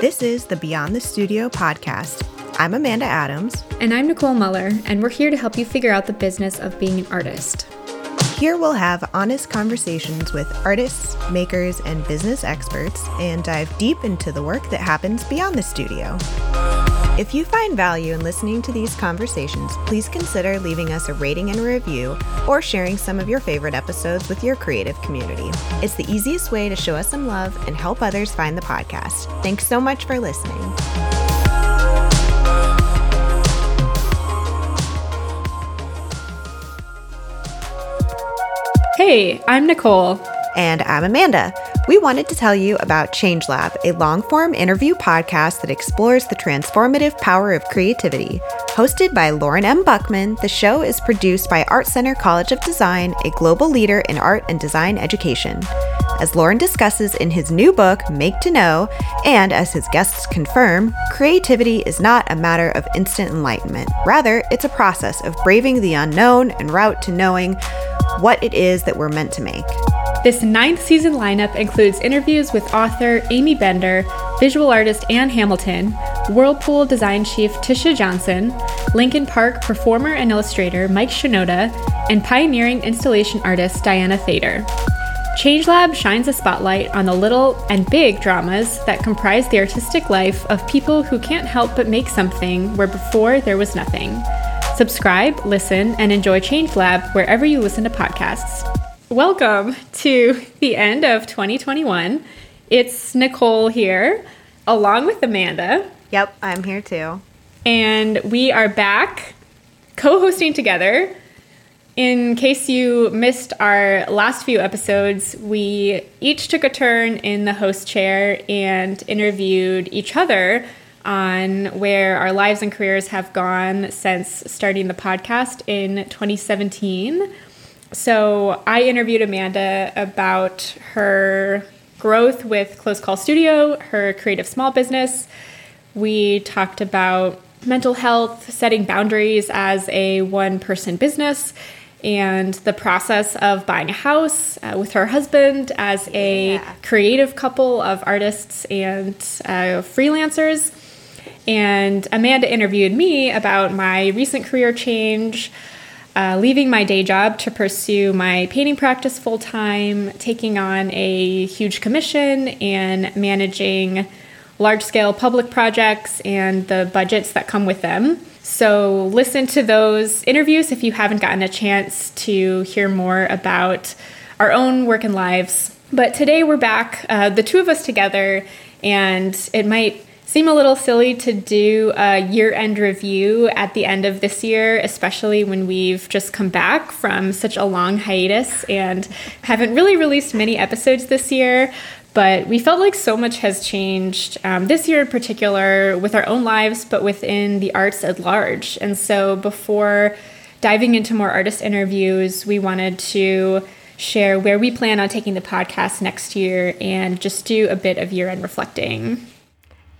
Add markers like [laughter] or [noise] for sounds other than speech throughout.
This is the Beyond the Studio podcast. I'm Amanda Adams. And I'm Nicole Muller, and we're here to help you figure out the business of being an artist. Here we'll have honest conversations with artists, makers, and business experts and dive deep into the work that happens beyond the studio. If you find value in listening to these conversations, please consider leaving us a rating and a review or sharing some of your favorite episodes with your creative community. It's the easiest way to show us some love and help others find the podcast. Thanks so much for listening. Hey, I'm Nicole. And I'm Amanda. We wanted to tell you about ChangeLab, a long form interview podcast that explores the transformative power of creativity. Hosted by Lorne M. Buchman, the show is produced by Art Center College of Design, a global leader in art and design education. As Lauren discusses in his new book, Make to Know, and as his guests confirm, creativity is not a matter of instant enlightenment. Rather, it's a process of braving the unknown and route to knowing what it is that we're meant to make. This ninth season lineup includes interviews with author Aimee Bender, visual artist Ann Hamilton, Whirlpool design chief Tisha Johnson, Linkin Park performer and illustrator Mike Shinoda, and pioneering installation artist Diana Thater. ChangeLab shines a spotlight on the little and big dramas that comprise the artistic life of people who can't help but make something where before there was nothing. Subscribe, listen, and enjoy ChangeLab wherever you listen to podcasts. Welcome to the end of 2021. It's Nicole here, along with Amanda. Yep, I'm here too. And we are back co hosting together. In case you missed our last few episodes, we each took a turn in the host chair and interviewed each other on where our lives and careers have gone since starting the podcast in 2017. So I interviewed Amanda about her growth with Close Call Studio, her creative small business. We talked about mental health, setting boundaries as a one person business, and the process of buying a house uh, with her husband as a yeah. creative couple of artists and uh, freelancers. And Amanda interviewed me about my recent career change, uh, leaving my day job to pursue my painting practice full time, taking on a huge commission, and managing large scale public projects and the budgets that come with them. So, listen to those interviews if you haven't gotten a chance to hear more about our own work and lives. But today we're back, uh, the two of us together, and it might seem a little silly to do a year end review at the end of this year, especially when we've just come back from such a long hiatus and haven't really released many episodes this year. But we felt like so much has changed um, this year in particular with our own lives, but within the arts at large. And so before diving into more artist interviews, we wanted to share where we plan on taking the podcast next year and just do a bit of year end reflecting.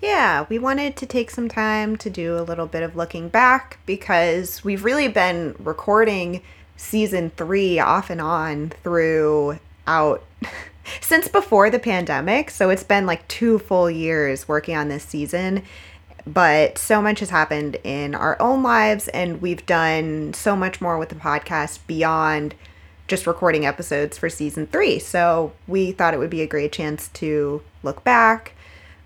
Yeah, we wanted to take some time to do a little bit of looking back because we've really been recording season three off and on throughout [laughs] since before the pandemic. So it's been like two full years working on this season. But so much has happened in our own lives, and we've done so much more with the podcast beyond just recording episodes for season three. So we thought it would be a great chance to look back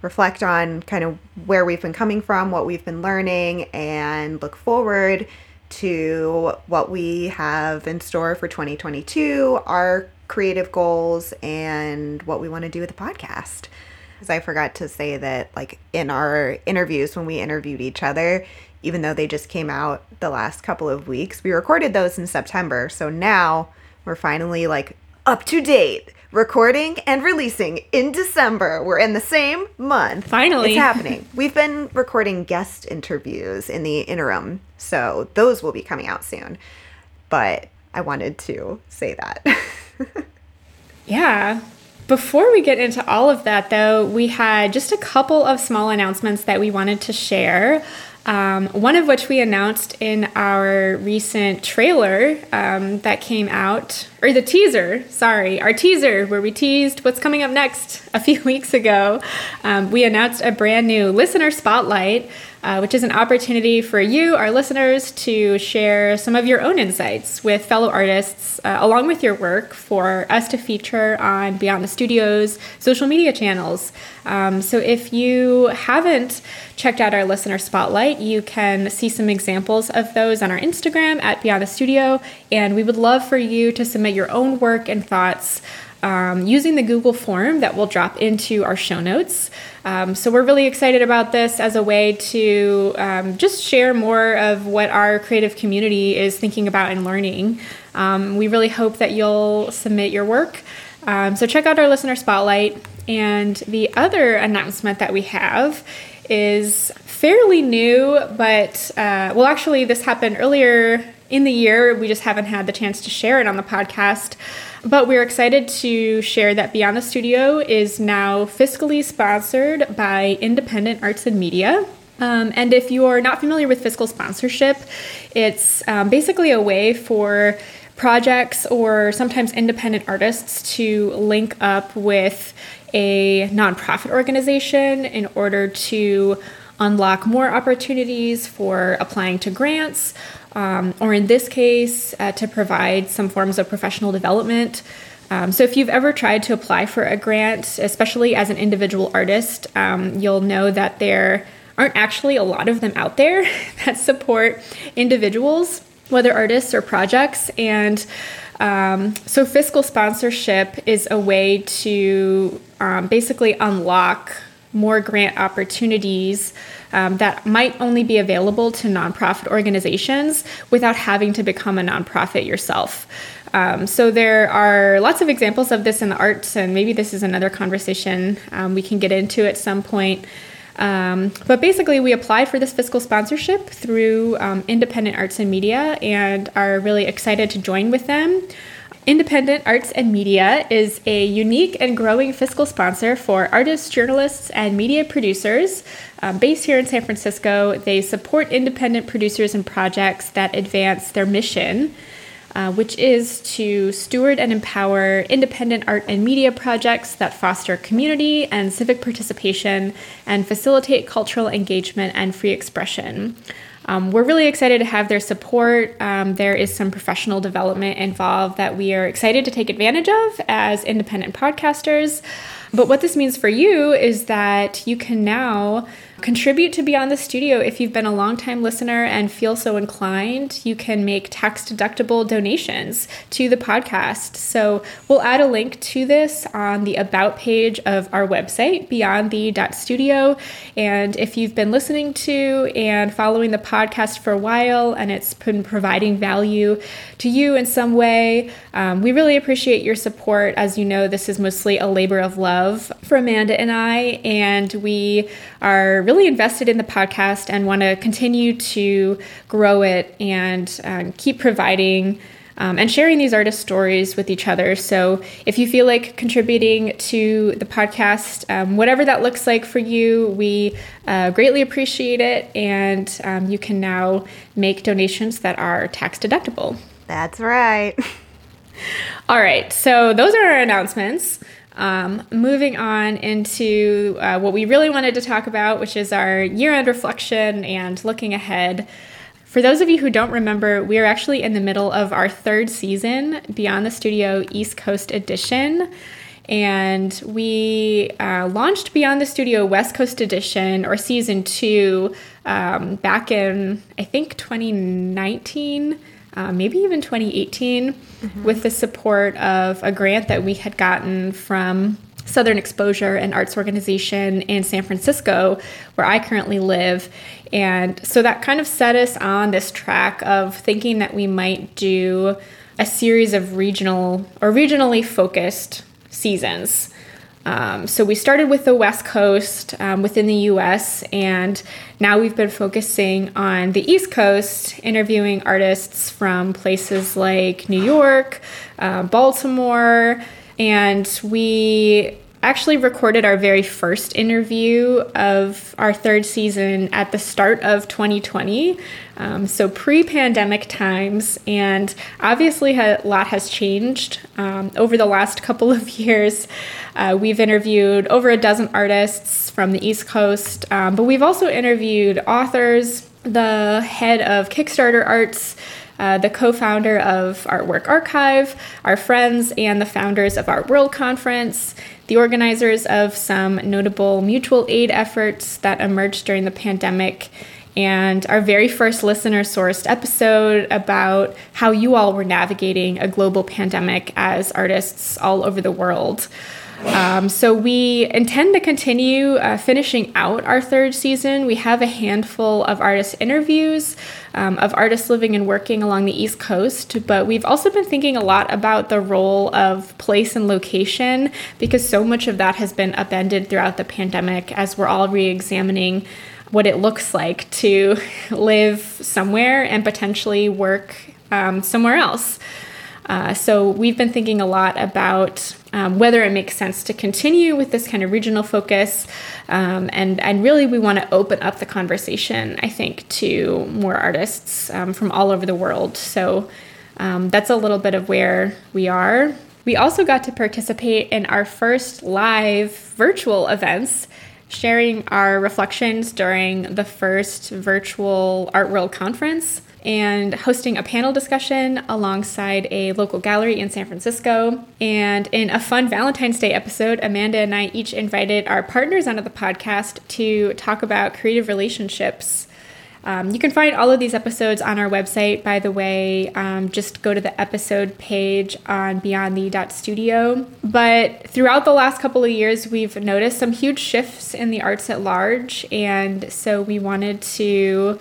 reflect on kind of where we've been coming from, what we've been learning, and look forward to what we have in store for 2022, our creative goals, and what we want to do with the podcast. Because I forgot to say that, like, in our interviews, when we interviewed each other, even though they just came out the last couple of weeks, we recorded those in September. So now we're finally like up to date recording and releasing in December. We're in the same month. Finally. It's happening. [laughs] We've been recording guest interviews in the interim, so those will be coming out soon. But I wanted to say that. [laughs] yeah. Before we get into all of that, though, we had just a couple of small announcements that we wanted to share. Um, one of which we announced in our recent trailer um, that came out, or the teaser, sorry, our teaser where we teased what's coming up next a few [laughs] weeks ago. Um, we announced a brand new listener spotlight uh, which is an opportunity for you, our listeners, to share some of your own insights with fellow artists uh, along with your work for us to feature on Beyond the Studio's social media channels. Um, so if you haven't checked out our listener spotlight, you can see some examples of those on our Instagram at Beyond the Studio, and we would love for you to submit your own work and thoughts um, using the Google form that we'll drop into our show notes. Um, so we're really excited about this as a way to um, just share more of what our creative community is thinking about and learning. Um, we really hope that you'll submit your work. Um, so check out our listener spotlight. And the other announcement that we have is fairly new, but uh, well, actually, this happened earlier in the year. We just haven't had the chance to share it on the podcast. But we're excited to share that Beyond the Studio is now fiscally sponsored by Independent Arts and Media. Um, and if you are not familiar with fiscal sponsorship, it's um, basically a way for projects or sometimes independent artists to link up with a nonprofit organization in order to unlock more opportunities for applying to grants um, or in this case, uh, to provide some forms of professional development. Um, so, if you've ever tried to apply for a grant, especially as an individual artist, um, you'll know that there aren't actually a lot of them out there [laughs] that support individuals, whether artists or projects. And um, so, fiscal sponsorship is a way to um, basically unlock more grant opportunities um, that might only be available to nonprofit organizations without having to become a nonprofit yourself. Um, so there are lots of examples of this in the arts, and maybe this is another conversation um, we can get into at some point. Um, but basically, we applied for this fiscal sponsorship through um, Independent Arts and Media and are really excited to join with them. Independent Arts and Media is a unique and growing fiscal sponsor for artists, journalists, and media producers. Um, based here in San Francisco, they support independent producers and projects that advance their mission, uh, which is to steward and empower independent art and media projects that foster community and civic participation and facilitate cultural engagement and free expression. Um, we're really excited to have their support. Um, there is some professional development involved that we are excited to take advantage of as independent podcasters. But what this means for you is that you can now contribute to Beyond the Studio if you've been a longtime listener and feel so inclined. You can make tax deductible donations to the podcast. So we'll add a link to this on the About page of our website, beyondthe.studio. And if you've been listening to and following the podcast for a while and it's been providing value to you in some way, um, we really appreciate your support. As you know, this is mostly a labor of love for Amanda and I, and we are really invested in the podcast and want to continue to grow it and um, keep providing. Um, and sharing these artist stories with each other. So, if you feel like contributing to the podcast, um, whatever that looks like for you, we uh, greatly appreciate it. And um, you can now make donations that are tax deductible. That's right. [laughs] All right, so those are our announcements. Um, moving on into uh, what we really wanted to talk about, which is our year end reflection and looking ahead. For those of you who don't remember, we are actually in the middle of our third season, Beyond the Studio East Coast Edition. And we uh, launched Beyond the Studio West Coast Edition or season two um, back in, I think, 2019 uh, maybe even 2018, mm-hmm. with the support of a grant that we had gotten from Southern Exposure and Arts Organization in San Francisco, where I currently live. And so that kind of set us on this track of thinking that we might do a series of regional or regionally focused seasons. Um, so we started with the West Coast um, within the US, and now we've been focusing on the East Coast, interviewing artists from places like New York, uh, Baltimore, and we actually recorded our very first interview of our third season at the start of 2020, um, so pre pandemic times. And obviously, a lot has changed um, over the last couple of [laughs] years. Uh, we've interviewed over a dozen artists from the East Coast, um, but we've also interviewed authors, the head of Kickstarter Arts. Uh, the co founder of Artwork Archive, our friends, and the founders of Art World Conference, the organizers of some notable mutual aid efforts that emerged during the pandemic, and our very first listener sourced episode about how you all were navigating a global pandemic as artists all over the world. Um, so we intend to continue uh, finishing out our third season. We have a handful of artist interviews um, of artists living and working along the East Coast, but we've also been thinking a lot about the role of place and location because so much of that has been upended throughout the pandemic as we're all re-examining what it looks like to [laughs] live somewhere and potentially work um, somewhere else. Uh, so we've been thinking a lot about um, whether it makes sense to continue with this kind of regional focus, um, and and really we want to open up the conversation. I think to more artists um, from all over the world. So um, that's a little bit of where we are. We also got to participate in our first live virtual events sharing our reflections during the first virtual Art World conference and hosting a panel discussion alongside a local gallery in San Francisco. And in a fun Valentine's Day episode, Amanda and I each invited our partners onto the podcast to talk about creative relationships. Um, you can find all of these episodes on our website, by the way. Um, just go to the episode page on beyondthe.studio. But throughout the last couple of years, we've noticed some huge shifts in the arts at large. And so we wanted to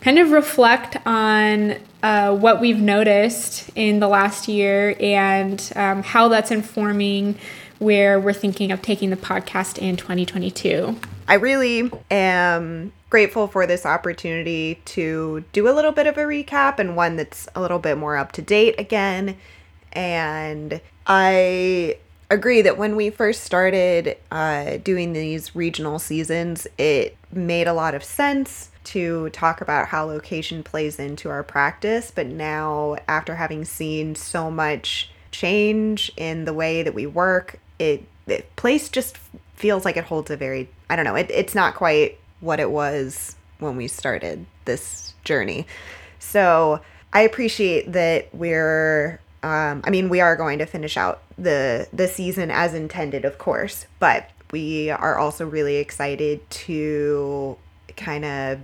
kind of reflect on uh, what we've noticed in the last year and um, how that's informing where we're thinking of taking the podcast in 2022. I really am grateful for this opportunity to do a little bit of a recap and one that's a little bit more up to date again. And I agree that when we first started uh, doing these regional seasons, it made a lot of sense to talk about how location plays into our practice. But now, after having seen so much change in the way that we work, it, it place just feels like it holds a very I don't know. It, it's not quite what it was when we started this journey. So I appreciate that we're. Um, I mean, we are going to finish out the the season as intended, of course, but we are also really excited to kind of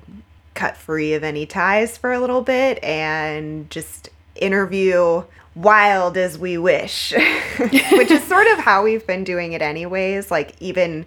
cut free of any ties for a little bit and just interview wild as we wish, [laughs] which is sort of how we've been doing it, anyways. Like, even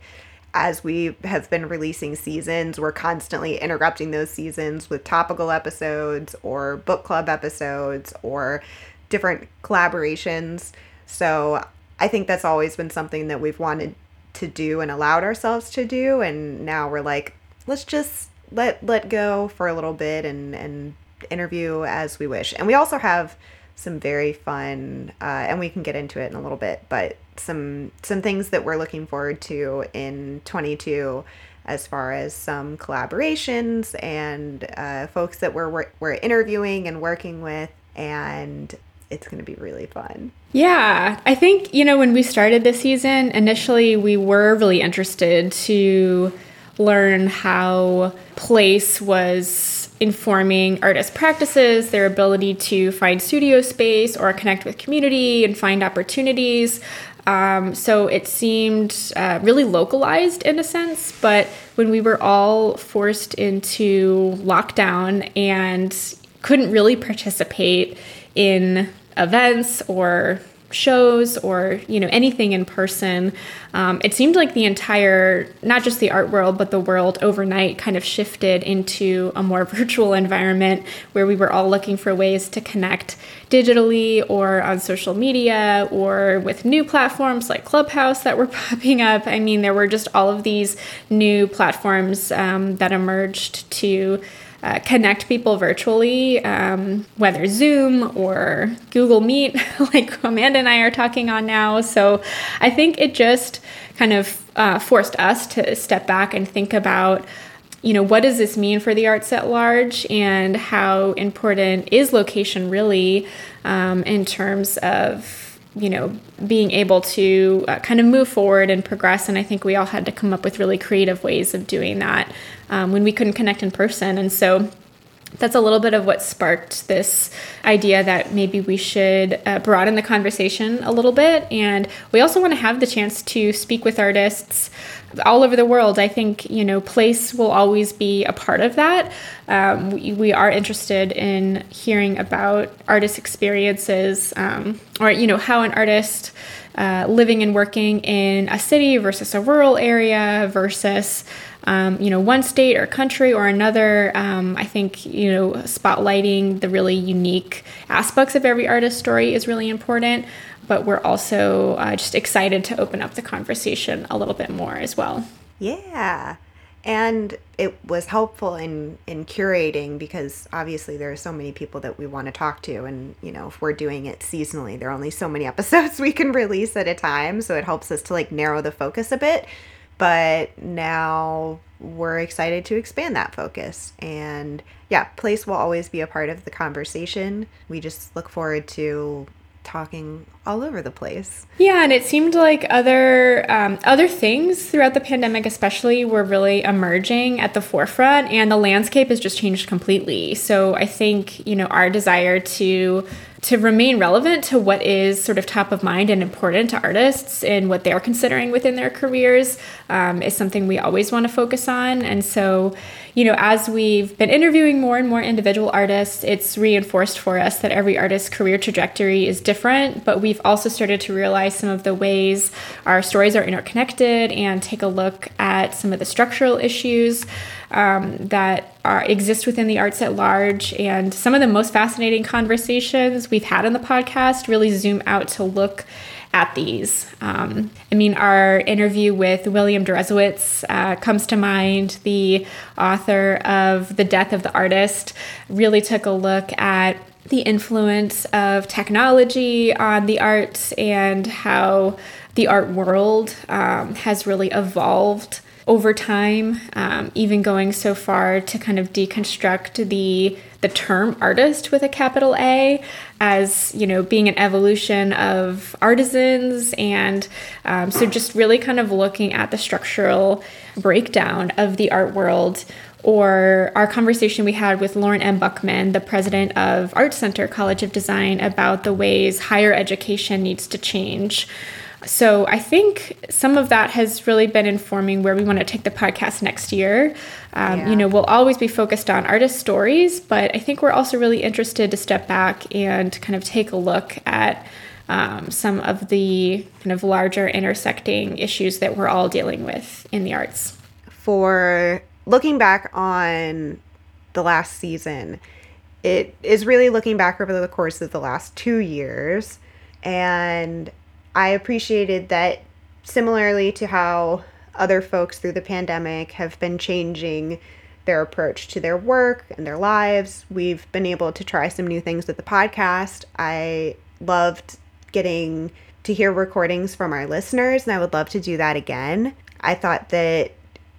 as we have been releasing seasons, we're constantly interrupting those seasons with topical episodes or book club episodes or different collaborations. So, I think that's always been something that we've wanted to do and allowed ourselves to do. And now we're like, let's just let let go for a little bit and and interview as we wish. And we also have some very fun, uh, and we can get into it in a little bit, but some some things that we're looking forward to in 22 as far as some collaborations and uh, folks that we're, we're interviewing and working with and it's going to be really fun. Yeah, I think, you know, when we started this season, initially we were really interested to learn how place was informing artist practices, their ability to find studio space or connect with community and find opportunities. Um, so it seemed uh, really localized in a sense, but when we were all forced into lockdown and couldn't really participate in events or shows or you know anything in person um, it seemed like the entire not just the art world but the world overnight kind of shifted into a more [laughs] virtual environment where we were all looking for ways to connect digitally or on social media or with new platforms like clubhouse that were [laughs] popping up. I mean there were just all of these new platforms um, that emerged to uh, connect people virtually, um, whether Zoom or Google Meet, [laughs] like Amanda and I are talking on now. So I think it just kind of uh, forced us to step back and think about you know, what does this mean for the arts at large and how important is location really um, in terms of, you know, being able to uh, kind of move forward and progress. And I think we all had to come up with really creative ways of doing that um, when we couldn't connect in person. And so that's a little bit of what sparked this idea that maybe we should uh, broaden the conversation a little bit. And we also want to have the chance to speak with artists all over the world. I think, you know, place will always be a part of that. Um, we, we, are interested in hearing about artist experiences um, or, you know, how an artist uh, living and working in a city versus a rural area versus um, you know, one state or country or another. Um, I think, you know, spotlighting the really unique aspects of every artist story is really important. But we're also uh, just excited to open up the conversation a little bit more as well. Yeah. And it was helpful in, in curating because obviously there are so many people that we want to talk to. And, you know, if we're doing it seasonally, there are only so many [laughs] episodes we can release at a time. So it helps us to like narrow the focus a bit but now we're excited to expand that focus. And yeah, place will always be a part of the conversation. We just look forward to talking all over the place. Yeah, and it seemed like other um, other things throughout the pandemic, especially, were really emerging at the forefront, and the landscape has just changed completely. So I think you know our desire to to remain relevant to what is sort of top of mind and important to artists and what they're considering within their careers um, is something we always want to focus on. And so, you know, as we've been interviewing more and more individual artists, it's reinforced for us that every artist's career trajectory is different, but we've also started to realize some of the ways our stories are interconnected and take a look at some of the structural issues um, that are, exist within the arts at large. And some of the most fascinating conversations we've had on the podcast really zoom out to look at these. Um, I mean, our interview with William Deresiewicz uh, comes to mind. The author of The Death of the Artist really took a look at the influence of technology on the arts and how the art world um, has really evolved over time, um, even going so far to kind of deconstruct the the term artist with a capital A as you know being an evolution of artisans, and um, so just really kind of looking at the structural breakdown of the art world. Or our conversation we had with Lorne M. Buchman, the president of Art Center College of Design, about the ways higher education needs to change. So I think some of that has really been informing where we want to take the podcast next year. Um, yeah. You know, we'll always be focused on artist stories, but I think we're also really interested to step back and kind of take a look at um, some of the kind of larger intersecting issues that we're all dealing with in the arts. For looking back on the last season, it is really looking back over the course of the last two years and I appreciated that similarly to how other folks through the pandemic have been changing their approach to their work and their lives. We've been able to try some new things with the podcast. I loved getting to hear recordings from our listeners, and I would love to do that again. I thought that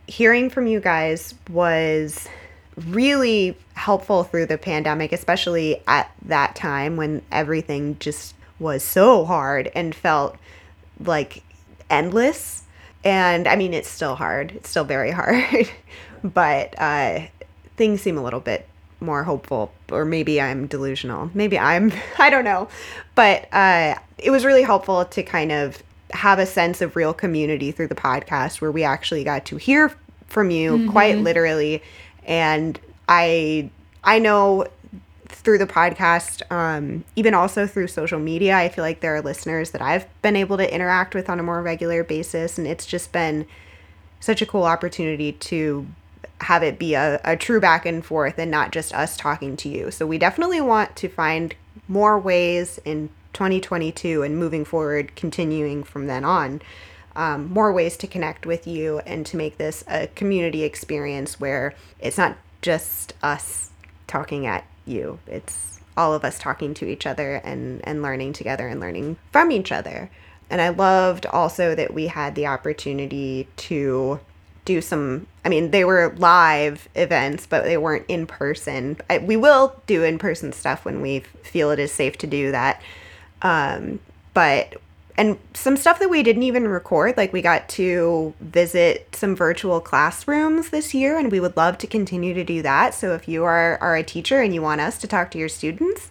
hearing from you guys was really helpful through the pandemic, especially at that time when everything just was so hard and felt like endless. And I mean, it's still hard. It's still very [laughs] hard. but uh, things seem a little bit more hopeful. Or maybe I'm delusional. Maybe I'm, [laughs] I don't know. But uh, it was really helpful to kind of have a sense of real community through the podcast where we actually got to hear from you mm-hmm. quite literally. And I I know through the podcast, um, even also through social media. I feel like there are listeners that I've been able to interact with on a more regular basis, and it's just been such a cool opportunity to have it be a, a true back and forth and not just us talking to you. So we definitely want to find more ways in 2022 and moving forward, continuing from then on. Um, more ways to connect with you and to make this a community experience where it's not just us talking at you. It's all of us talking to each other and, and learning together and learning from each other. And I loved also that we had the opportunity to do some, I mean, they were live events, but they weren't in person. I, we will do in person stuff when we feel it is safe to do that. Um, but and some stuff that we didn't even record like we got to visit some virtual classrooms this year and we would love to continue to do that. So if you are, are a teacher and you want us to talk to your students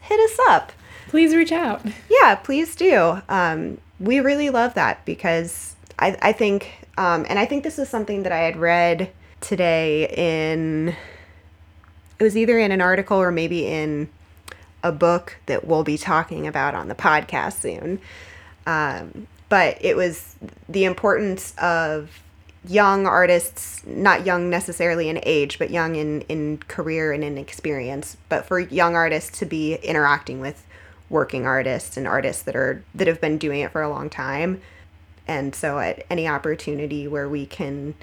hit us up. Please reach out. Yeah please do. Um, we really love that because i, I think um, and i think this is something that i had read today in it was either in an article or maybe in a book that we'll be talking about on the podcast soon. Um, but it was the importance of young artists, not young necessarily in age, but young in, in career and in experience, but for young artists to be interacting with working artists and artists that are that have been doing it for a long time. And so at any opportunity where we can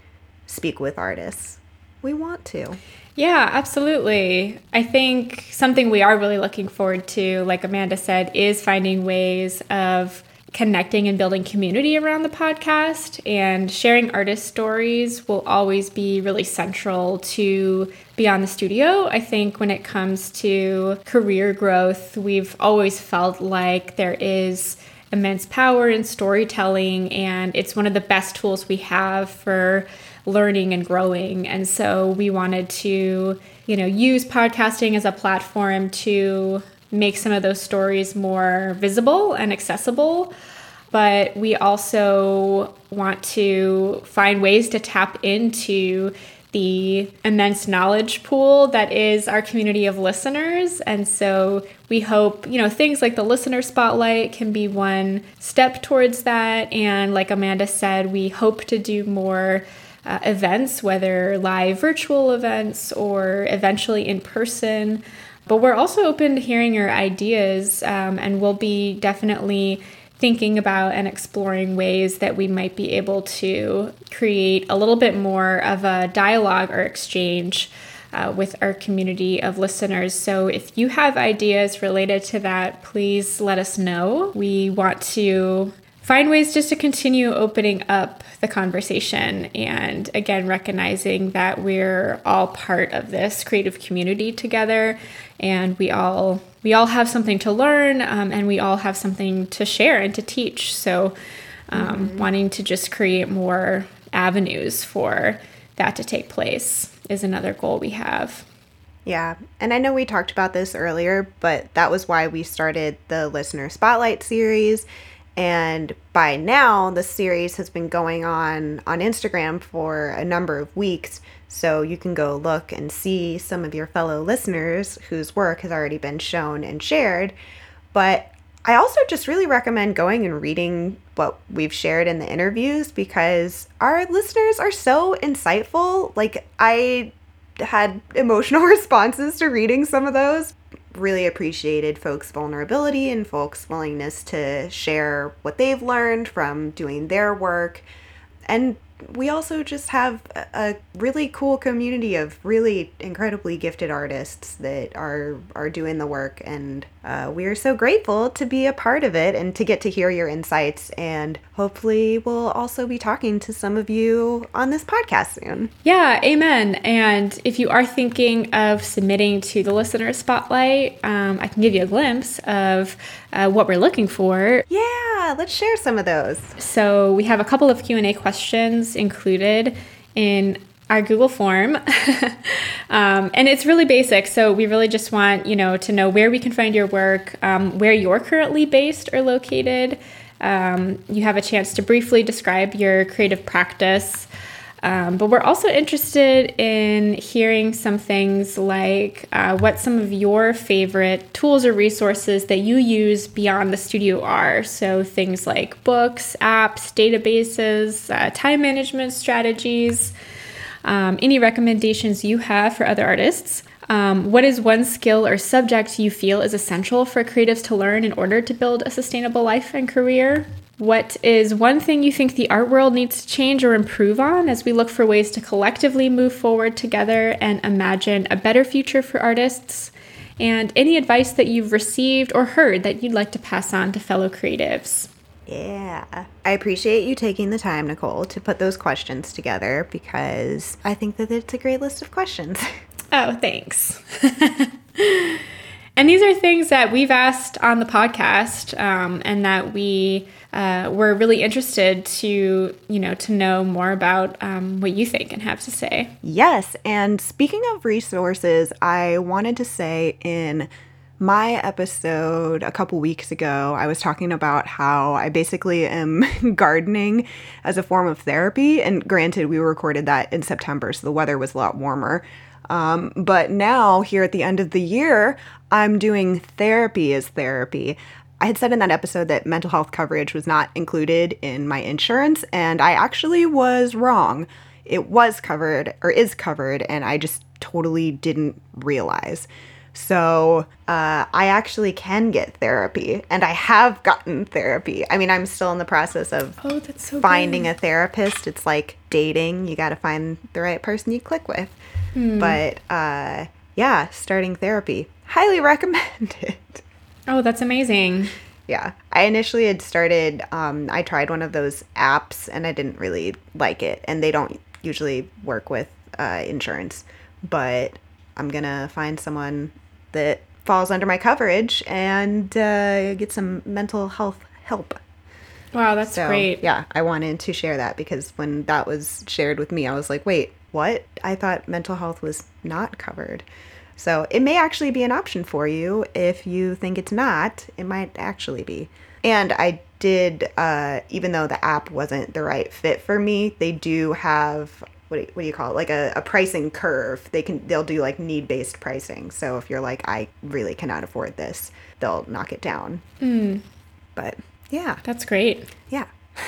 speak with artists, we want to. Yeah, absolutely. I think something we are really looking forward to, like Amanda said, is finding ways of connecting and building community around the podcast and sharing artist stories will always be really central to beyond the studio i think when it comes to career growth we've always felt like there is immense power in storytelling and it's one of the best tools we have for learning and growing. And so we wanted to, you know, use podcasting as a platform to make some of those stories more visible and accessible. But we also want to find ways to tap into the immense knowledge pool that is our community of listeners. And so we hope, you know, things like the listener spotlight can be one step towards that. And like Amanda said, we hope to do more uh, events, whether live virtual events or eventually in person. But we're also open to hearing your ideas, um, and we'll be definitely thinking about and exploring ways that we might be able to create a little bit more of a dialogue or exchange uh, with our community of listeners. So if you have ideas related to that, please let us know. We want to find ways just to continue opening up the conversation and again recognizing that we're all part of this creative community together and we all we all have something to learn um, and we all have something to share and to teach so um, mm-hmm. wanting to just create more avenues for that to take place is another goal we have yeah. And I know we talked about this earlier, but that was why we started the listener spotlight series and by now, the series has been going on on Instagram for a number of weeks. So you can go look and see some of your fellow listeners whose work has already been shown and shared. But I also just really recommend going and reading what we've shared in the interviews because our listeners are so insightful. Like, I had emotional [laughs] responses to reading some of those really appreciated folks' vulnerability and folks' willingness to share what they've learned from doing their work. And we also just have a really cool community of really incredibly gifted artists that are are doing the work and uh, we are so grateful to be a part of it and to get to hear your insights. And hopefully we'll also be talking to some of you on this podcast soon. Yeah amen. And if you are thinking of submitting to the listener spotlight um, i can give you a glimpse of uh, what we're looking for. Yeah let's share some of those. So we have a couple of q&a questions included in our Google form. [laughs] um, and it's really basic. So we really just want, you know, to know where we can find your work, um, where you're currently based or located. Um, you have a chance to briefly describe your creative practice. Um, but we're also interested in hearing some things like uh, what some of your favorite tools or resources that you use beyond the studio are. So things like books, apps, databases, uh, time management strategies, um, any recommendations you have for other artists. Um, what is one skill or subject you feel is essential for creatives to learn in order to build a sustainable life and career? What is one thing you think the art world needs to change or improve on as we look for ways to collectively move forward together and imagine a better future for artists? And any advice that you've received or heard that you'd like to pass on to fellow creatives? Yeah. I appreciate you taking the time, Nicole, to put those questions together because I think that it's a great list of questions. [laughs] Oh, thanks. [laughs] and these are things that we've asked on the podcast um, and that we uh, we're really interested to you know to know more about um, what you think and have to say yes and speaking of resources i wanted to say in my episode a couple weeks ago, I was talking about how I basically am [laughs] gardening as a form of therapy. And granted, we recorded that in September, so the weather was a lot warmer. Um, but now, here at the end of the year, I'm doing therapy as therapy. I had said in that episode that mental health coverage was not included in my insurance, and I actually was wrong. It was covered, or is covered, and I just totally didn't realize. So uh, I actually can get therapy, and I have gotten therapy. I mean, I'm still in the process of oh, that's so finding good. a therapist. It's like dating; you got to find the right person you click with. Hmm. But uh, yeah, starting therapy, highly [laughs] recommend it. Oh, that's amazing. Yeah, I initially had started. Um, I tried one of those apps, and I didn't really like it. And they don't usually work with uh, insurance, but I'm gonna find someone that falls under my coverage and uh, get some mental health help. Wow, that's so, great. Yeah, I wanted to share that because when that was shared with me, I was like, wait, what? I thought mental health was not covered. So it may actually be an option for you. If you think it's not, it might actually be. And I did, uh, even though the app wasn't the right fit for me, they do have what do you, what do you call it? Like a, a pricing curve. They can they'll do like need based pricing. So if you're like i really cannot afford this they'll knock it down. Mm. but yeah. That's great. Yeah. [laughs]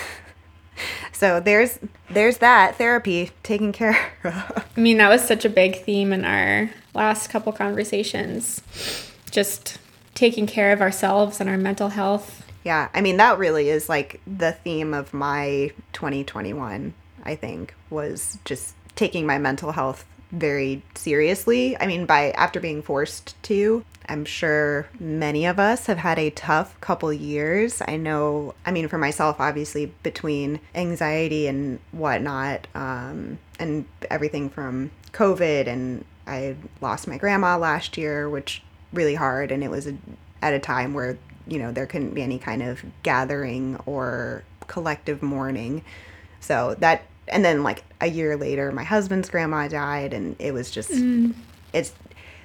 So there's there's that therapy taken care [laughs] of. I mean that was such a big theme in our last couple conversations. Just taking care of ourselves and our mental health. Yeah. I mean that really is like the theme of my 2021 I think, was just taking my mental health very seriously. I mean, by after being forced to, I'm sure many of us have had a tough couple years. I know, I mean, for myself, obviously, between anxiety and whatnot, um, and everything from COVID, and I lost my grandma last year, which really hard, and it was a, at a time where you know there couldn't be any kind of gathering or collective mourning. So that and then like a year later my husband's grandma died and it was just mm. it's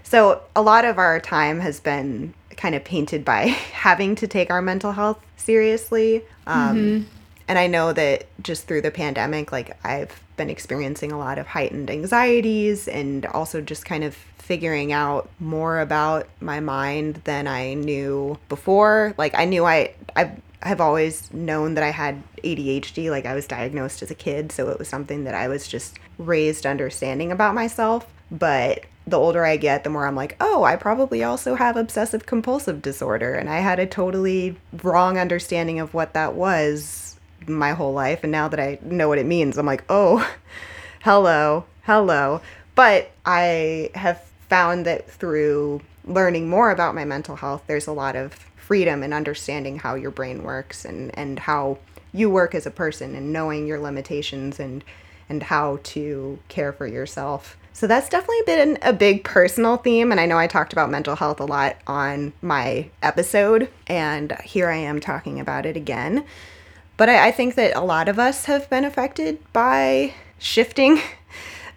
so a lot of our time has been kind of painted by [laughs] having to take our mental health seriously um, mm-hmm. and i know that just through the pandemic like i've been experiencing a lot of heightened anxieties and also just kind of figuring out more about my mind than i knew before like i knew i i have always known that I had ADHD. Like I was diagnosed as a kid, so it was something that I was just raised understanding about myself. But the older I get, the more I'm like, oh, I probably also have obsessive compulsive disorder. And I had a totally wrong understanding of what that was my whole life. And now that I know what it means, I'm like, oh, [laughs] hello, hello. But I have found that through learning more about my mental health, there's a lot of freedom and understanding how your brain works and, and how you work as a person and knowing your limitations and and how to care for yourself. So that's definitely been a big personal theme. And I know I talked about mental health a lot on my episode, and here I am talking about it again. But I, I think that a lot of us have been affected by shifting [laughs]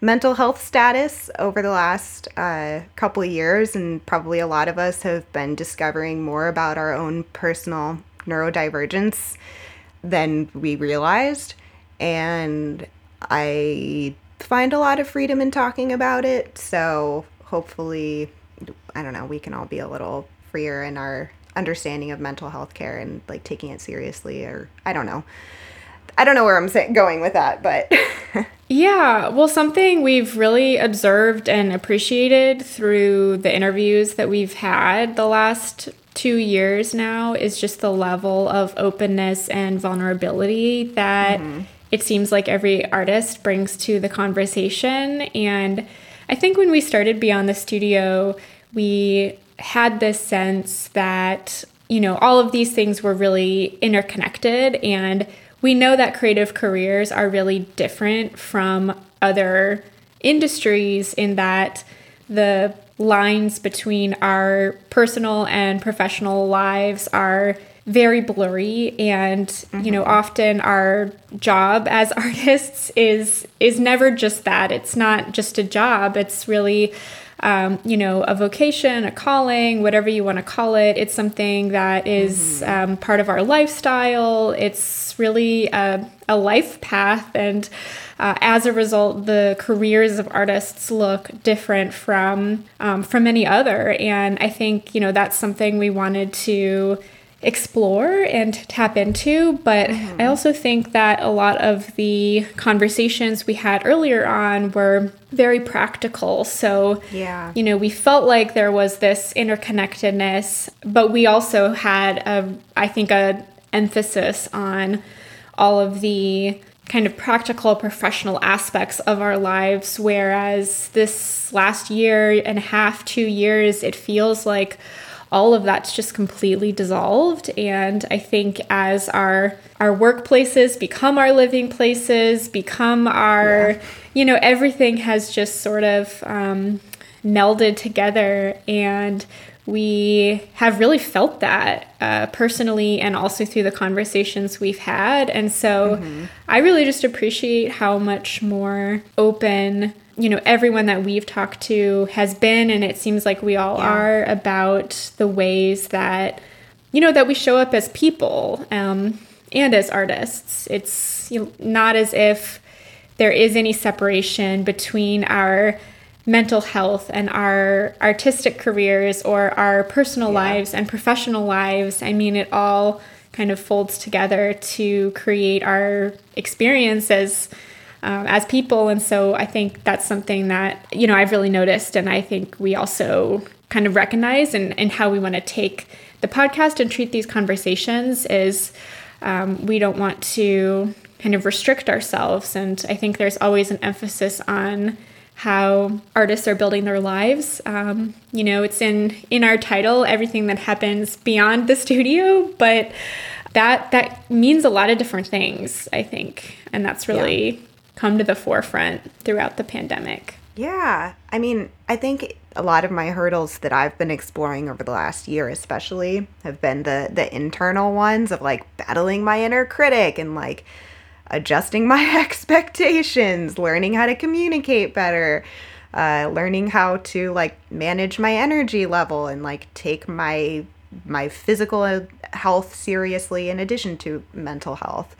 mental health status over the last uh, couple of years, and probably a lot of us have been discovering more about our own personal neurodivergence than we realized. And I find a lot of freedom in talking about it. So hopefully, I don't know, we can all be a little freer in our understanding of mental health care and like taking it seriously, or I don't know. I don't know where I'm going with that, but. [laughs] yeah, well, something we've really observed and appreciated through the interviews that we've had the last two years now is just the level of openness and vulnerability that mm-hmm. it seems like every artist brings to the conversation. And I think when we started Beyond the Studio, we had this sense that, you know, all of these things were really interconnected. And we know that creative careers are really different from other industries in that the lines between our personal and professional lives are very blurry and mm-hmm. you know mm-hmm. often our job as [laughs] artists is is never just that it's not just a job it's really um, you know, a vocation, a calling, whatever you want to call it. It's something that is mm-hmm. um, part of our lifestyle. It's really a, a life path. And uh, as a result, the careers of artists look different from um, from any other. And I think, you know, that's something we wanted to explore and tap into. But mm-hmm. I also think that a lot of the conversations we had earlier on were very practical. So, yeah, you know, we felt like there was this interconnectedness, but we also had a, I think, a emphasis on all of the kind of practical professional aspects of our lives whereas this last year and a half 2 years it feels like all of that's just completely dissolved and i think as our our workplaces become our living places become our yeah. you know everything has just sort of um, melded together and we have really felt that uh, personally and also through the conversations we've had. And so mm-hmm. I really just appreciate how much more open you know everyone that we've talked to has been and it seems like we all yeah. are about the ways that you know that we show up as people um, and as artists it's you know, not as if there is any separation between our mental health and our artistic careers or our personal yeah. lives and professional lives i mean it all kind of folds together to create our experience as um, as people. And so I think that's something that, you know, I've really noticed. And I think we also kind of recognize and, and how we want to take the podcast and treat these conversations is um, we don't want to kind of restrict ourselves. And I think there's always an emphasis on how artists are building their lives. Um, you know, it's in in our title, everything that happens beyond the studio, but that that means a lot of different things, I think, and that's really yeah come to the forefront throughout the pandemic. Yeah. I mean, I think a lot of my hurdles that I've been exploring over the last year especially have been the the internal ones of like battling my inner critic and like adjusting my [laughs] expectations, learning how to communicate better, uh, learning how to like manage my energy level and like take my my physical health seriously in addition to mental health.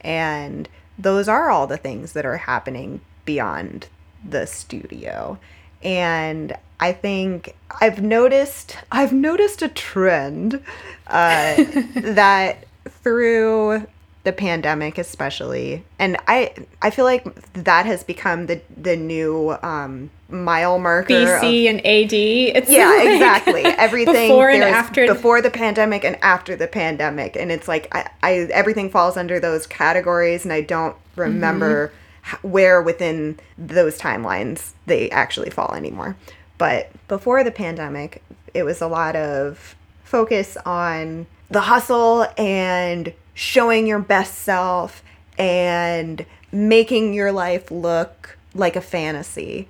And those are all the things that are happening beyond the studio. And I think I've noticed I've noticed a trend uh, [laughs] that through the pandemic especially. And i i feel like that has become the the new um mile marker bc of, and ad it's yeah like exactly. everything [laughs] before and after. before the pandemic and after the pandemic. And it's like i, I everything falls under those categories and i don't remember mm-hmm. where within those timelines they actually fall anymore. But before the pandemic it was a lot of focus on the hustle and showing your best self and making your life look like a fantasy.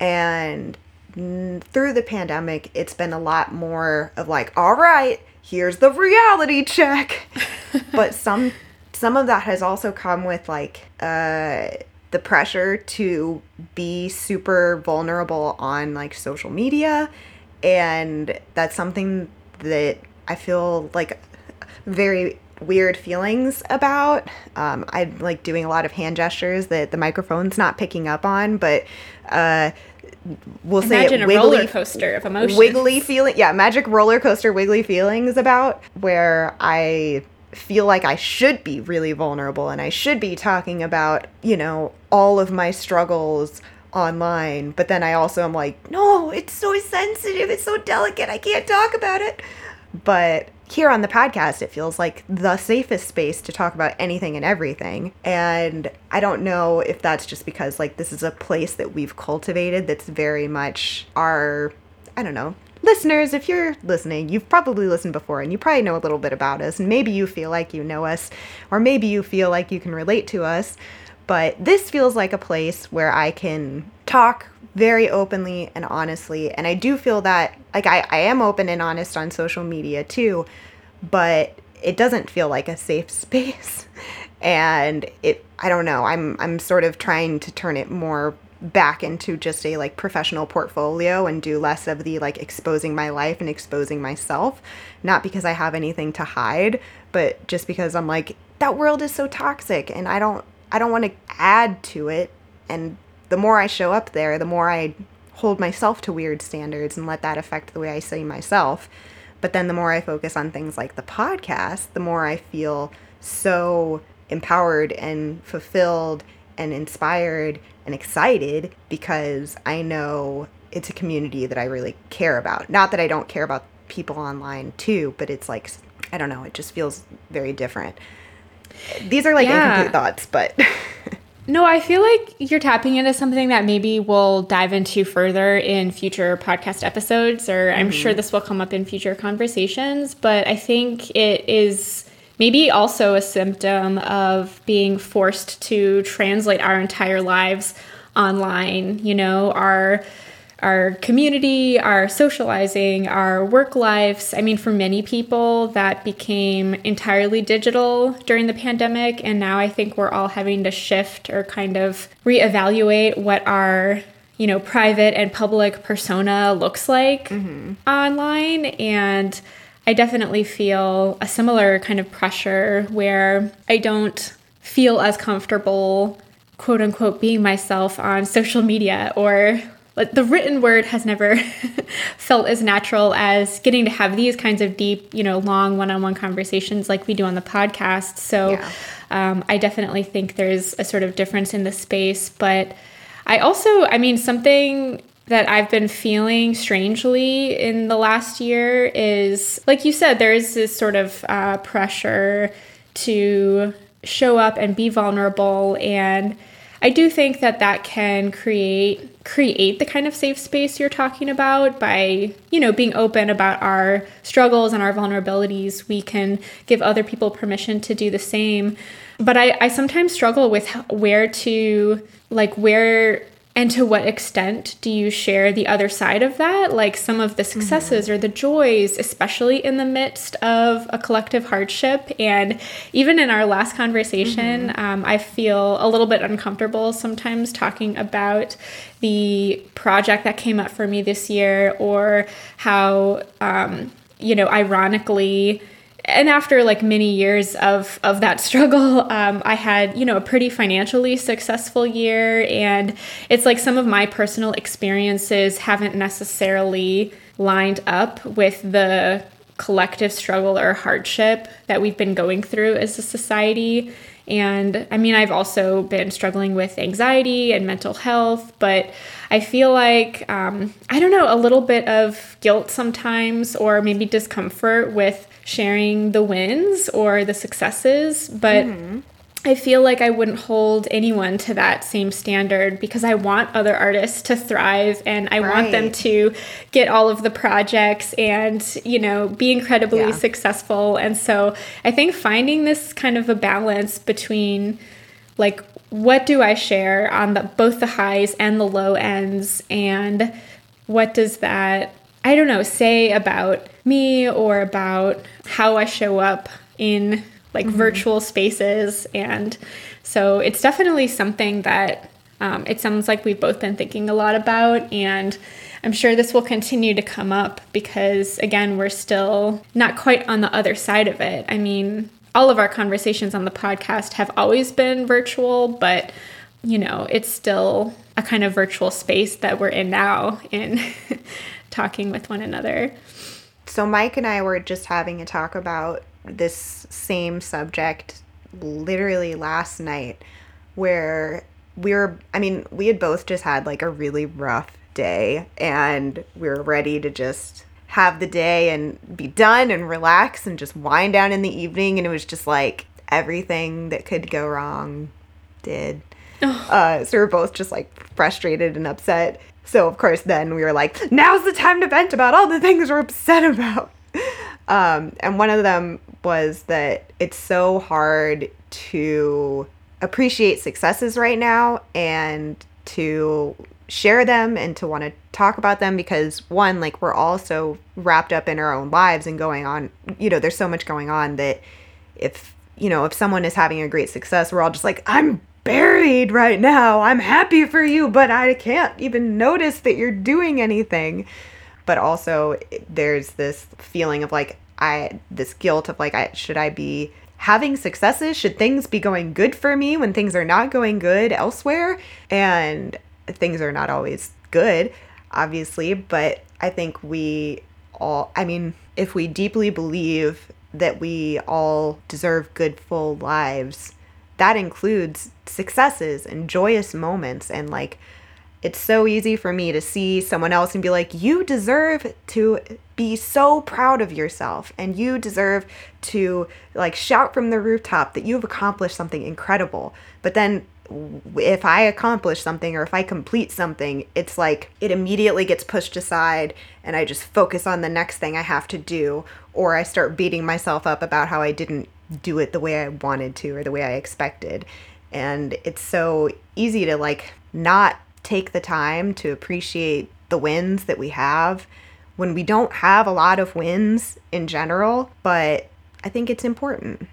And through the pandemic, it's been a lot more of like, all right, here's the reality check. [laughs] but some some of that has also come with like uh the pressure to be super vulnerable on like social media and that's something that I feel like very weird feelings about. Um, I'm like doing a lot of hand gestures that the microphone's not picking up on, but uh, we'll Imagine say it, a wiggly, roller coaster of emotions. Wiggly feeling, yeah, magic roller coaster, wiggly feelings about where I feel like I should be really vulnerable and I should be talking about, you know, all of my struggles online. But then I also am like, no, it's so sensitive, it's so delicate, I can't talk about it. But here on the podcast, it feels like the safest space to talk about anything and everything. And I don't know if that's just because, like, this is a place that we've cultivated that's very much our, I don't know, listeners, if you're listening, you've probably listened before and you probably know a little bit about us. And maybe you feel like you know us, or maybe you feel like you can relate to us. But this feels like a place where I can talk very openly and honestly. And I do feel that, like, I, I am open and honest on social media too, but it doesn't feel like a safe [laughs] space. And it, I don't know, I'm, I'm sort of trying to turn it more back into just a like professional portfolio and do less of the like exposing my life and exposing myself not because i have anything to hide but just because i'm like that world is so toxic and i don't i don't want to add to it and the more I show up there, the more I hold myself to weird standards and let that affect the way I see myself. But then the more I focus on things like the podcast, the more I feel so empowered and fulfilled and inspired and excited because I know it's a community that I really care about. Not that I don't care about people online too, but it's like, I don't know, it just feels very different. These are like yeah. incomplete thoughts, but. [laughs] No, I feel like you're tapping into something that maybe we'll dive into further in future podcast episodes, or I'm mm-hmm. sure this will come up in future conversations. But I think it is maybe also a symptom of being forced to translate our entire lives online. You know, our our community, our socializing, our work lives. I mean, for many people, that became entirely digital during the pandemic. And now I think we're all having to shift or kind of reevaluate what our you know private and public persona looks like mm-hmm. online and i definitely feel a similar kind of pressure where i don't feel as comfortable quote unquote being myself on social media or the written word has never [laughs] felt as natural as getting to have these kinds of deep, you know, long one-on-one conversations like we do on the podcast. So yeah. um, I definitely think there's a sort of difference in the space, but I also, I mean, something that I've been feeling strangely in the last year is, like you said, there is this sort of uh, pressure to show up and be vulnerable and I do think that that can create create the kind of safe space you're talking about by, you know, being open about our struggles and our vulnerabilities. We can give other people permission to do the same. But I, I sometimes struggle with where to like where and to what extent do you share the other side of that? Like some of the successes mm-hmm. or the joys, especially in the midst of a collective hardship. And even in our last conversation, mm-hmm. um, I feel a little bit uncomfortable sometimes talking about the project that came up for me this year or how, um, you know, ironically, and after like many years of of that struggle [laughs] um, i had you know a pretty financially successful year. And it's like some of my personal experiences haven't necessarily lined up with the collective struggle or hardship that we've been going through as a society. And I mean, I've also been struggling with anxiety and mental health, but I feel like, um, I don't know, a little bit of guilt sometimes, or maybe discomfort with sharing the wins or the successes, but mm-hmm. I feel like I wouldn't hold anyone to that same standard because I want other artists to thrive and I right. want them to get all of the projects and, you know, be incredibly yeah. successful. And so I think finding this kind of a balance between like what do I share on the both the highs and the low ends and what does that I don't know, say about me or about how I show up in like mm-hmm. virtual spaces. And so it's definitely something that um, it sounds like we've both been thinking a lot about. And I'm sure this will continue to come up because, again, we're still not quite on the other side of it. I mean, all of our conversations on the podcast have always been virtual, but you know, it's still a kind of virtual space that we're in now in [laughs] talking with one another. So, Mike and I were just having a talk about this same subject literally last night, where we were, I mean, we had both just had like a really rough day and we were ready to just have the day and be done and relax and just wind down in the evening. And it was just like everything that could go wrong did. [sighs] Uh, so we are both just like frustrated and upset. So of course then we were like, now's the time to vent about all the things we're upset about. Um, and one of them was that it's so hard to appreciate successes right now and to share them and to want to talk about them because one like we're all so wrapped up in our own lives and going on you know there's so much going on that if you know if someone is having a great success we're all just like i'm buried right now. I'm happy for you but i can't even notice that you're doing anything. But also there's this feeling of like i this guilt of like i should i be having successes? Should things be going good for me when things are not going good elsewhere? And things are not always good, obviously, but I think we all, I mean, if we deeply believe that we all deserve good, full lives, that includes successes and joyous moments. And like, it's so easy for me to see someone else and be like, you deserve to be so proud of yourself and you deserve to like shout from the rooftop that you've accomplished something incredible. But then if I accomplish something or if I complete something, it's like it immediately gets pushed aside and I just focus on the next thing I have to do, or I start beating myself up about how I didn't do it the way I wanted to or the way I expected. And it's so easy to like not take the time to appreciate the wins that we have when we don't have a lot of wins in general, but I think it's important.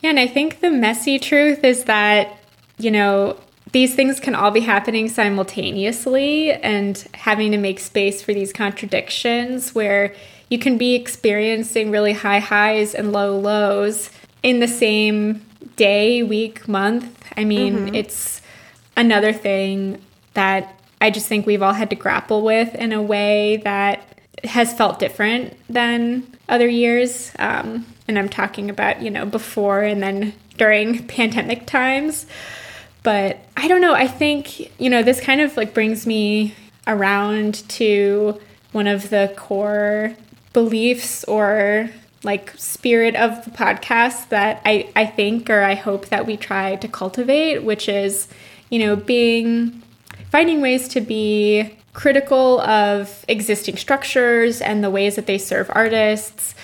Yeah, and I think the messy truth is that you know, these things can all be happening simultaneously and having to make space for these contradictions where you can be experiencing really high highs and low lows in the same day, week, month. I mean, mm-hmm. it's another thing that I just think we've all had to grapple with in a way that has felt different than other years. Um, and I'm talking about, you know, before and then during [laughs] pandemic times. But I don't know. I think, you know, this kind of like brings me around to one of the core beliefs or like spirit of the podcast that I, I think or I hope that we try to cultivate, which is, you know, being finding ways to be critical of existing structures and the ways that they serve artists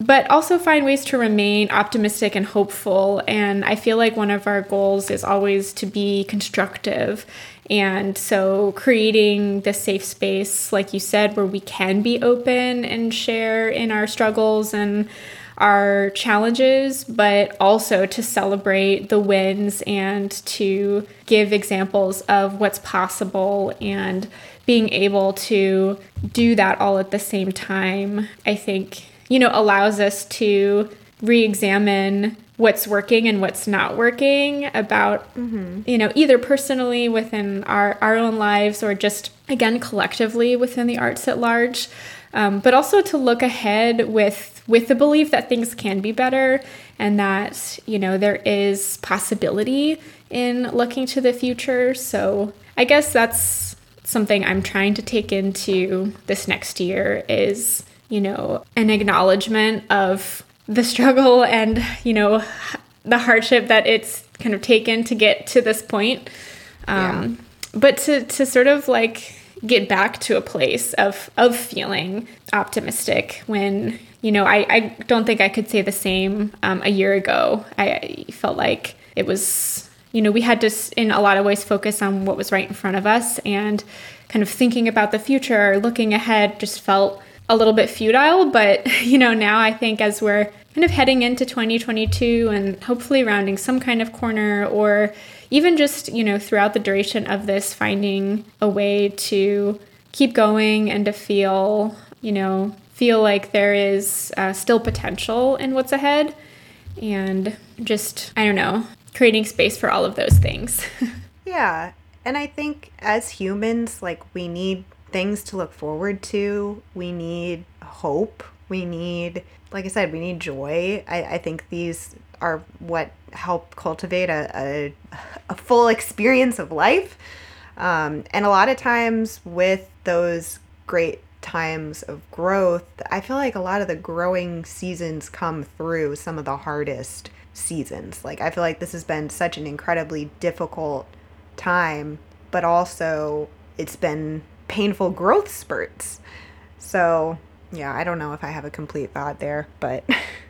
but also find ways to remain optimistic and hopeful. And I feel like one of our goals is always to be constructive. And so, creating this safe space, like you said, where we can be open and share in our struggles and our challenges, but also to celebrate the wins and to give examples of what's possible and being able to do that all at the same time, I think you know, allows us to re examine what's working and what's not working about, mm-hmm. you know, either personally within our, our own lives or just, again, collectively within the arts at large. Um, but also to look ahead with with the belief that things can be better and that you know there is possibility in looking to the future so i guess that's something i'm trying to take into this next year is you know, an acknowledgement of the struggle and, you know, the hardship that it's kind of taken to get to this point. Um, yeah. But to, to sort of like get back to a place of, of feeling optimistic when, you know, I, I don't think I could say the same um, a year ago. I, I felt like it was, you know, we had to, in a lot of ways, focus on what was right in front of us and kind of thinking about the future, or looking ahead, just felt a little bit futile, but [laughs] you know, now I think as we're kind of heading into 2022 and hopefully rounding some kind of corner or even just, you know, throughout the duration of this finding a way to keep going and to feel, you know, feel like there is uh, still potential in what's ahead and just, I don't know, creating space for all of those things. [laughs] yeah. And I think as humans, like we need things to look forward to. We need hope. We need, like I said, we need joy. I, I think these are what help cultivate a, a, a full experience of life. Um, and a lot of times with those great times of growth, I feel like a lot of the growing seasons come through some of the hardest seasons. Like, I feel like this has been such an incredibly difficult time, but also it's been painful growth spurts. So, yeah, I don't know if I have a complete thought there, but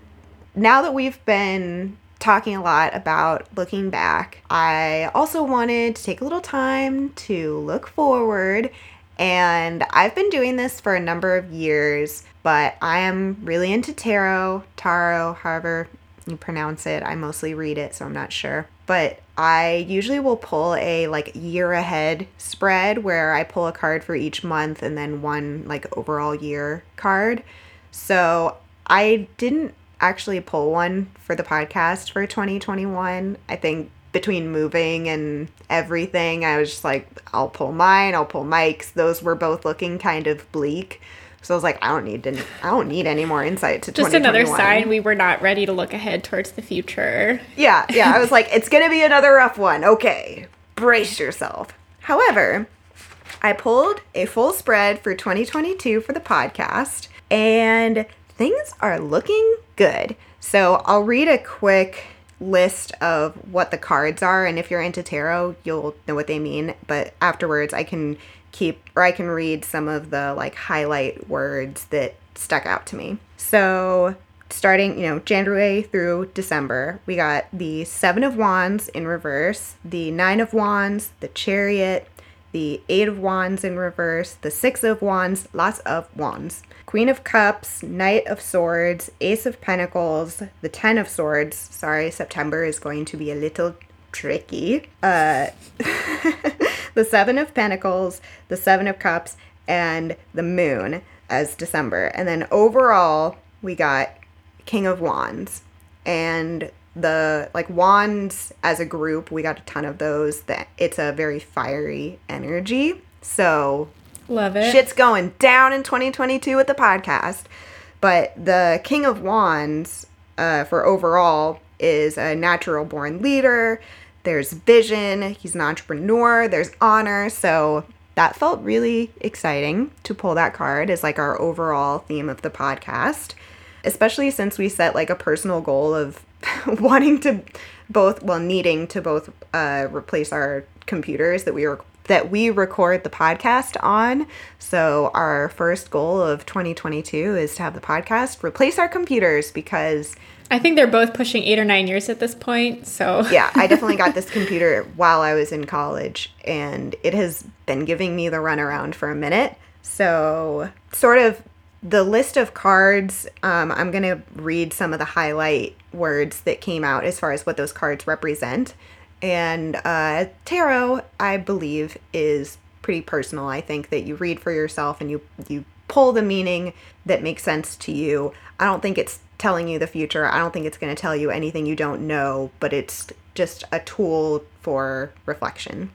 [laughs] now that we've been talking a lot about looking back, I also wanted to take a little time to look forward. And I've been doing this for a number of years, but I am really into tarot, tarot, however you pronounce it. I mostly read it, so I'm not sure. But I usually will pull a like year ahead spread where I pull a card for each month and then one like overall year card. So I didn't actually pull one for the podcast for 2021. I think between moving and everything, I was just like, I'll pull mine, I'll pull Mike's. Those were both looking kind of bleak. So I was like, I don't need to, I don't need any more insight to just another sign we were not ready to look ahead towards the future. Yeah, yeah. I was [laughs] like, it's gonna be another rough one. Okay, brace yourself. However, I pulled a full spread for 2022 for the podcast, and things are looking good. So I'll read a quick list of what the cards are, and if you're into tarot, you'll know what they mean. But afterwards, I can keep or I can read some of the like highlight words that stuck out to me. So, starting, you know, January through December, we got the 7 of wands in reverse, the 9 of wands, the chariot, the 8 of wands in reverse, the 6 of wands, lots of wands. Queen of Cups, Knight of Swords, Ace of Pentacles, the Ten of Swords. Sorry, September is going to be a little tricky. Uh, [laughs] the Seven of Pentacles, the Seven of Cups, and the Moon as December. And then overall, we got King of Wands. And the like wands as a group, we got a ton of those that it's a very fiery energy. So love it. Shit's going down in 2022 with the podcast. But the King of Wands uh, for overall is a natural born leader there's vision, he's an entrepreneur, there's honor. So that felt really exciting to pull that card as like our overall theme of the podcast, especially since we set like a personal goal of [laughs] wanting to both, well, needing to both uh, replace our computers that we were that we record the podcast on. So our first goal of 2022 is to have the podcast replace our computers because I think they're both pushing eight or nine years at this point. So yeah, I [laughs] definitely got this computer while I was in college, and it has been giving me the runaround for a minute. So sort of the list of cards. Um, I'm gonna read some of the highlight words that came out as far as what those cards represent. And uh, tarot, I believe, is pretty personal. I think that you read for yourself and you you pull the meaning that makes sense to you. I don't think it's telling you the future. I don't think it's going to tell you anything you don't know, but it's just a tool for reflection.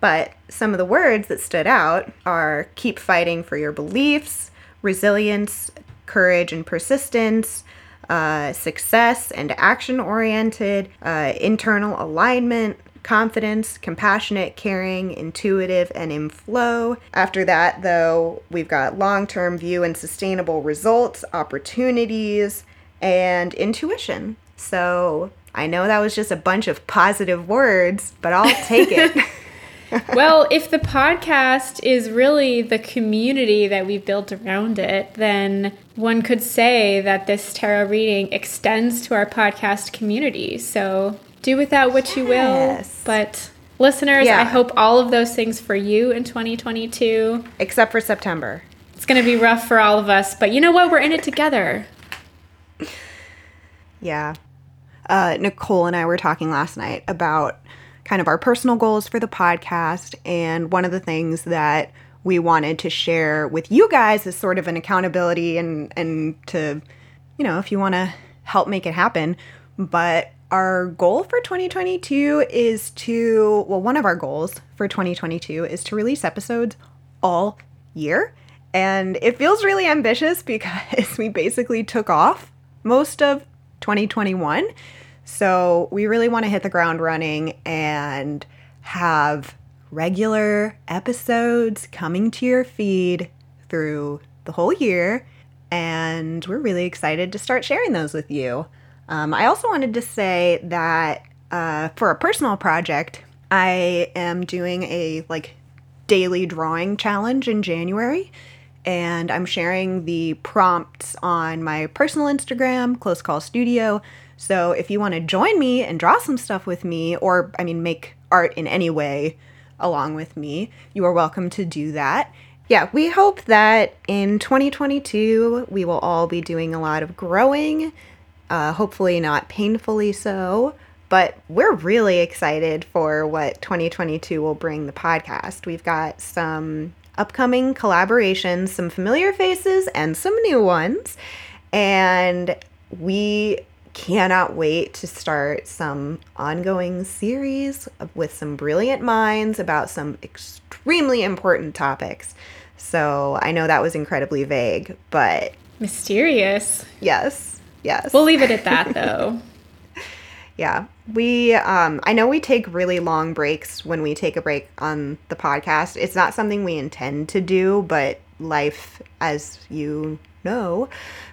But some of the words that stood out are keep fighting for your beliefs, resilience, courage and persistence, uh, success and action oriented, uh, internal alignment, confidence, compassionate, caring, intuitive, and in flow. After that, though, we've got long term view and sustainable results, opportunities, and intuition. So I know that was just a bunch of positive words, but I'll take it. [laughs] [laughs] well, if the podcast is really the community that we've built around it, then one could say that this tarot reading extends to our podcast community. So do with that what you will. But listeners, yeah. I hope all of those things for you in 2022. Except for September. It's going to be rough for all of us, but you know what? We're in it together. [laughs] Yeah. Uh, Nicole and I were talking last night about kind of our personal goals for the podcast. And one of the things that we wanted to share with you guys is sort of an accountability and, and to, you know, if you want to help make it happen. But our goal for 2022 is to, well, one of our goals for 2022 is to release episodes all year. And it feels really ambitious [laughs] because we basically took off most of 2021. So we really want to hit the ground running and have regular episodes coming to your feed through the whole year, and we're really excited to start sharing those with you. Um, I also wanted to say that uh, for a personal project, I am doing a like daily drawing challenge in January, and I'm sharing the prompts on my personal Instagram, Close Call Studio. So if you want to join me and draw some stuff with me, or I mean, make art in any way along with me, you are welcome to do that. Yeah, we hope that in 2022 we will all be doing a lot of growing, uh, hopefully not painfully so. But we're really excited for what 2022 will bring the podcast. We've got some upcoming collaborations, some familiar faces, and some new ones. And we cannot wait to start some ongoing series with some brilliant minds about some extremely important topics. So I know that was incredibly vague, but mysterious. Yes, yes. We'll leave it at that though. [laughs] Yeah. We um I know we take really long breaks when we take a break on the podcast. It's not something we intend to do, but life as you know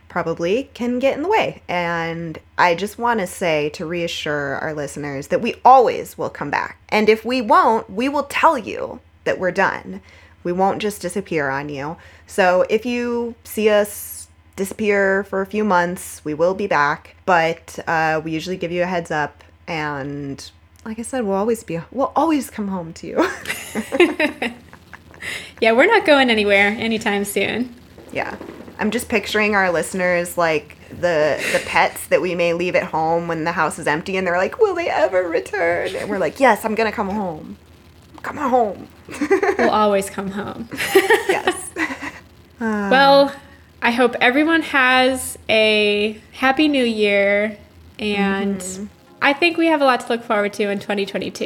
probably can get in the way. And I just want to say to reassure our listeners that we always will come back. And if we won't, we will tell you that we're done. We won't just disappear on you. So if you see us disappear for a few months. We will be back, but uh, we usually give you a heads up. And like I said, we'll always be, we'll always come home to you. [laughs] yeah, we're not going anywhere anytime soon. Yeah. I'm just picturing our listeners like the the pets that we may leave at home when the house is empty and they're like, "Will they ever return?" And we're like, "Yes, I'm going to come home." Come home. we'll always come home. [laughs] yes. Uh, [laughs] well, I hope everyone has a happy new year and mm-hmm. I think we have a lot to look forward to in 2022.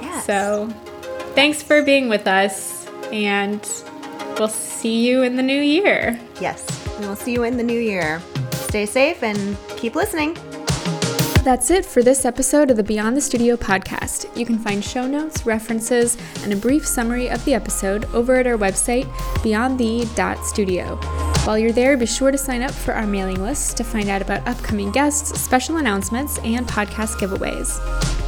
Yes. So, thanks for being with us and we'll see you in the new year. Yes, we will see you in the new year. Stay safe and keep listening. That's it for this episode of the Beyond the Studio podcast. You can find show notes, references, and a brief summary of the episode over at our website, beyondthe.studio. While you're there, be sure to sign up for our mailing list to find out about upcoming guests, special announcements, and podcast giveaways.